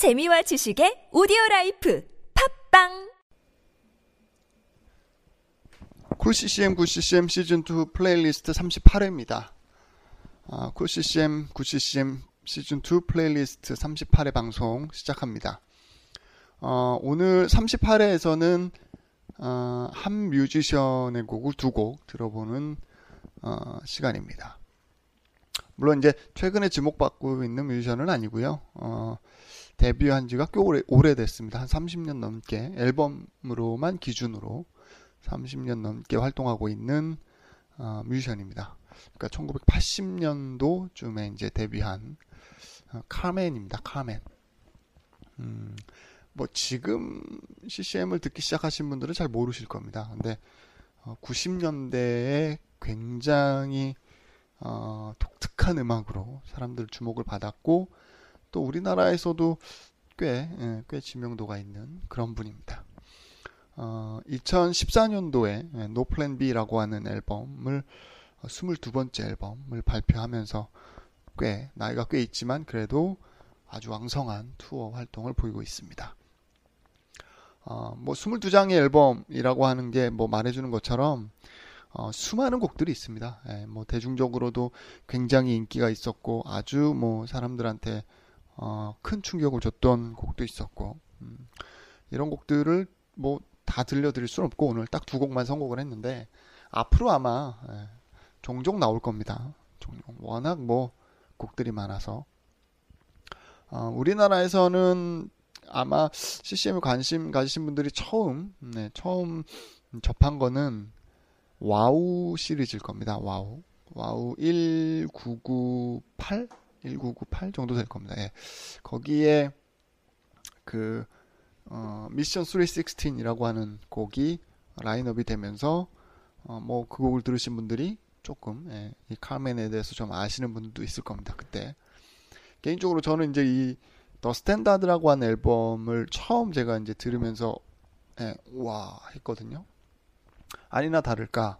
재미와 지식의 오디오 라이프 팟빵 Cool CCM Good CCM 시즌 2 플레이리스트 38회입니다. 아, Cool CCM Good CCM 시즌 2 플레이리스트 38회 방송 시작합니다. 어, 오늘 38회에서는 어, 한 뮤지션의 곡을 두 곡 들어보는 어, 시간입니다. 물론 이제 최근에 지목받고 있는 뮤지션은 아니고요. 어, 데뷔한 지가 꽤 오래, 오래됐습니다. 한 30년 넘게 앨범으로만 기준으로 30년 넘게 활동하고 있는 어, 뮤지션입니다. 그러니까 1980년도쯤에 이제 데뷔한 어, 카멘입니다. 카멘. 음, 뭐 지금 CCM을 듣기 시작하신 분들은 잘 모르실 겁니다. 근데 어, 90년대에 굉장히 어, 독특한 음악으로 사람들 주목을 받았고 또 우리나라에서도 꽤, 예, 꽤 지명도가 있는 그런 분입니다. 어, 2014년도에 예, No Plan B라고 하는 앨범을 22번째 앨범을 발표하면서 꽤 나이가 꽤 있지만 그래도 아주 왕성한 투어 활동을 보이고 있습니다. 어, 뭐 22장의 앨범이라고 하는 게 뭐 말해주는 것처럼 어, 수많은 곡들이 있습니다. 예, 뭐 대중적으로도 굉장히 인기가 있었고 아주 뭐 사람들한테 어, 큰 충격을 줬던 곡도 있었고 음, 이런 곡들을 뭐 다 들려드릴 수는 없고 오늘 딱 두 곡만 선곡을 했는데 앞으로 아마 예, 종종 나올 겁니다. 종종 워낙 뭐 곡들이 많아서 어, 우리나라에서는 아마 CCM에 관심 가지신 분들이 처음 네, 처음 접한 거는 WOW 시리즈일 겁니다. WOW WOW 1998 1998 정도 될 겁니다. 예. 거기에 그 어, 미션 316이라고 하는 곡이 라인업이 되면서 어, 뭐 그 곡을 들으신 분들이 조금 예, 이 카멘에 대해서 좀 아시는 분들도 있을 겁니다. 그때 개인적으로 저는 이제 이 The Standard라고 하는 앨범을 처음 제가 이제 들으면서 예, 와 했거든요. 아니나 다를까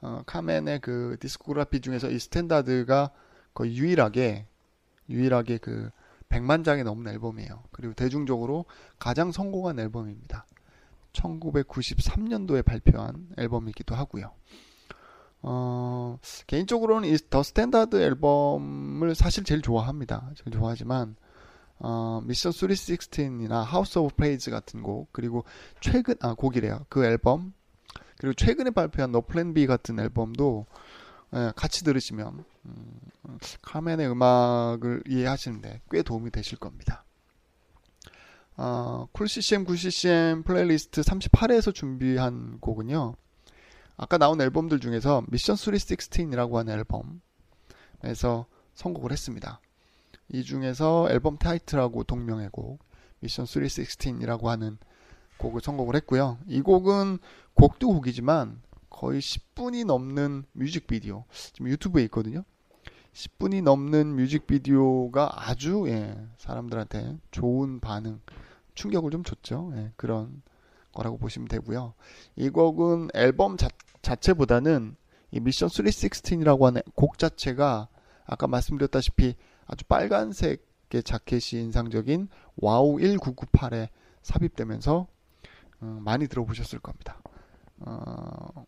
어, 카멘의 그 discography 중에서 이 Standard가 거의 유일하게 유일하게 그 100만 장이 넘는 앨범이에요. 그리고 대중적으로 가장 성공한 앨범입니다. 1993년도에 발표한 앨범이기도 하고요. 어, 개인적으로는 이 The Standard 앨범을 사실 제일 좋아합니다. 제일 좋아하지만 어, 미션 316이나 House of Praise 같은 곡 그리고 최근 아 곡이래요. 그 앨범 그리고 최근에 발표한 No Plan B 같은 앨범도 예, 같이 들으시면 음, 카멘의 음악을 이해하시는데 꽤 도움이 되실 겁니다. 어, 쿨 CCM 9 CCM playlist 38회에서 준비한 곡은요. 아까 나온 앨범들 중에서 미션 316이라고 하는 앨범에서 선곡을 했습니다. 이 중에서 앨범 타이틀하고 동명의 곡 미션 316이라고 하는 곡을 선곡을 했고요. 이 곡은 곡도 곡이지만 거의 10분이 넘는 뮤직비디오 지금 유튜브에 있거든요. 10분이 넘는 뮤직비디오가 아주 예, 사람들한테 좋은 반응, 충격을 좀 줬죠. 예, 그런 거라고 보시면 되고요. 이 곡은 앨범 자, 자체보다는 이 미션 316이라고 하는 곡 자체가 아까 말씀드렸다시피 아주 빨간색의 자켓이 인상적인 WOW 1998에 삽입되면서 음, 많이 들어보셨을 겁니다. 어,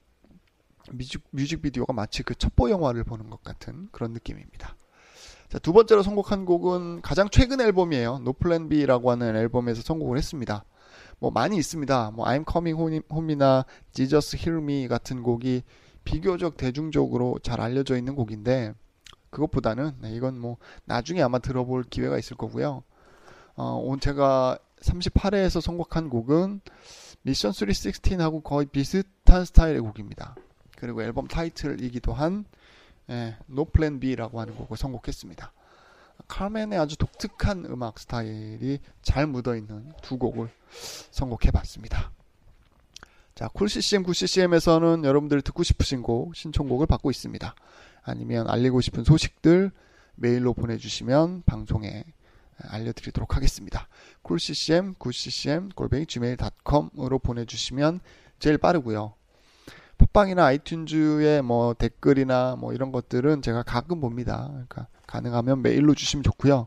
뮤직, 뮤직비디오가 마치 그 첩보 영화를 보는 것 같은 그런 느낌입니다. 자, 두 번째로 선곡한 곡은 가장 최근 앨범이에요. No Plan B라고 하는 앨범에서 선곡을 했습니다. 뭐 많이 있습니다. 뭐 I'm Coming Home이나 Jesus Hear Me 같은 곡이 비교적 대중적으로 잘 알려져 있는 곡인데 그것보다는 네, 이건 뭐 나중에 아마 들어볼 기회가 있을 거고요. 어, 오늘 제가 38회에서 선곡한 곡은 미션 316하고 거의 비슷한 스타일의 곡입니다. 그리고 앨범 타이틀이기도 한 예, No Plan B라고 하는 곡을 선곡했습니다. 카멘의 아주 독특한 음악 스타일이 잘 묻어있는 두 곡을 선곡해봤습니다. 자, 쿨CCM, 9CCM에서는 여러분들 듣고 싶으신 곡, 신청곡을 받고 있습니다. 아니면 알리고 싶은 소식들 메일로 보내주시면 방송에 알려드리도록 하겠습니다. 쿨CCM, 9CCM, 골뱅이 gmail.com으로 보내주시면 제일 빠르고요. 팟빵이나 아이튠즈의 뭐 댓글이나 뭐 이런 것들은 제가 가끔 봅니다. 그러니까 가능하면 메일로 주시면 좋고요.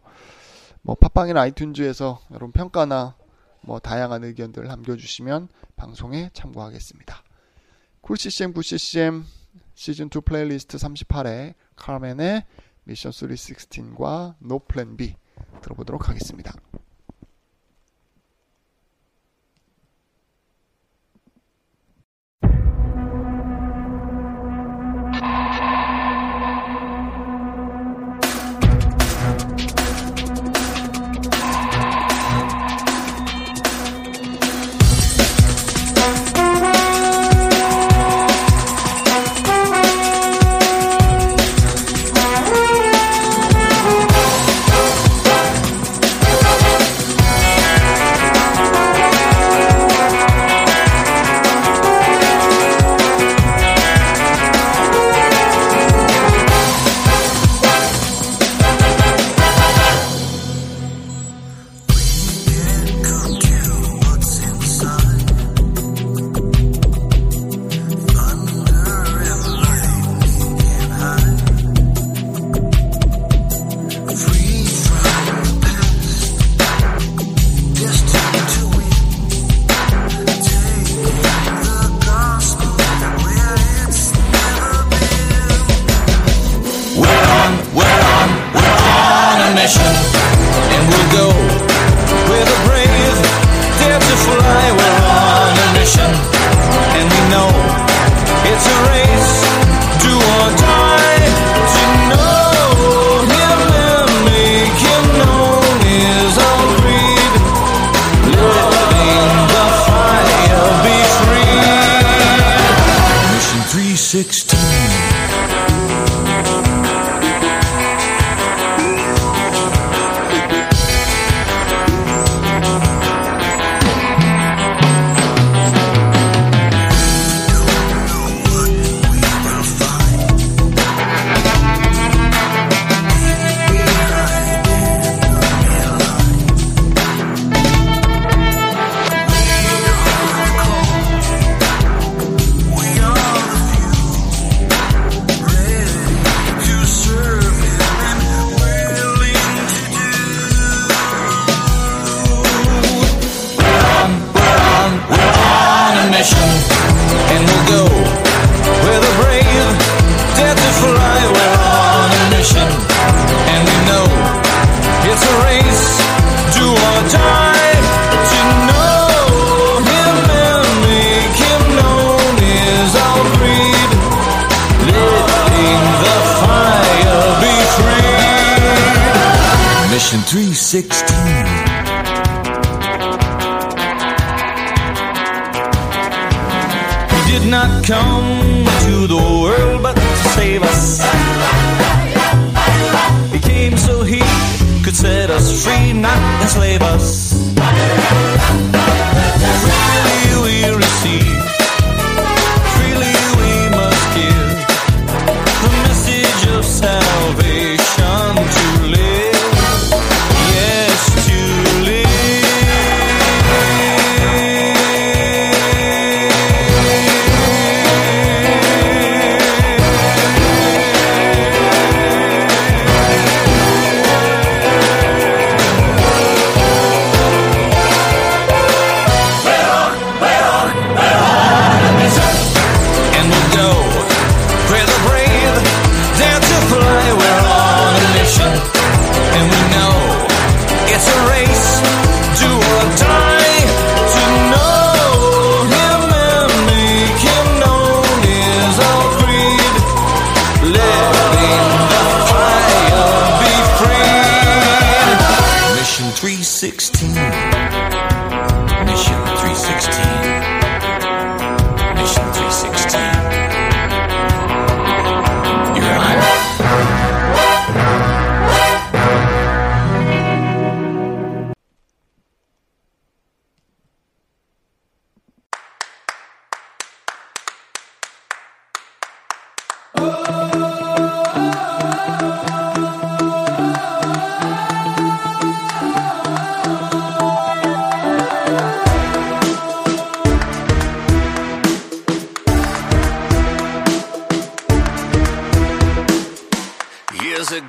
뭐 팟빵이나 아이튠즈에서 여러분 평가나 뭐 다양한 의견들 남겨주시면 방송에 참고하겠습니다. 쿨CCM 9CCM 시즌2 플레이리스트 38회 카르멘의 미션 316과 No Plan B 들어보도록 하겠습니다. six. Section 316. did not come to the world but to save us. He came so he could set us free, not enslave us.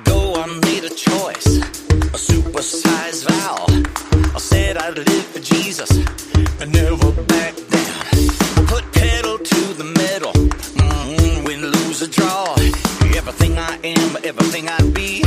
go, I made a choice. A supersized vow. I said I'd live for Jesus and never back down. I put pedal to the metal. Mm-hmm, win, lose, or draw. Everything I am, everything I be.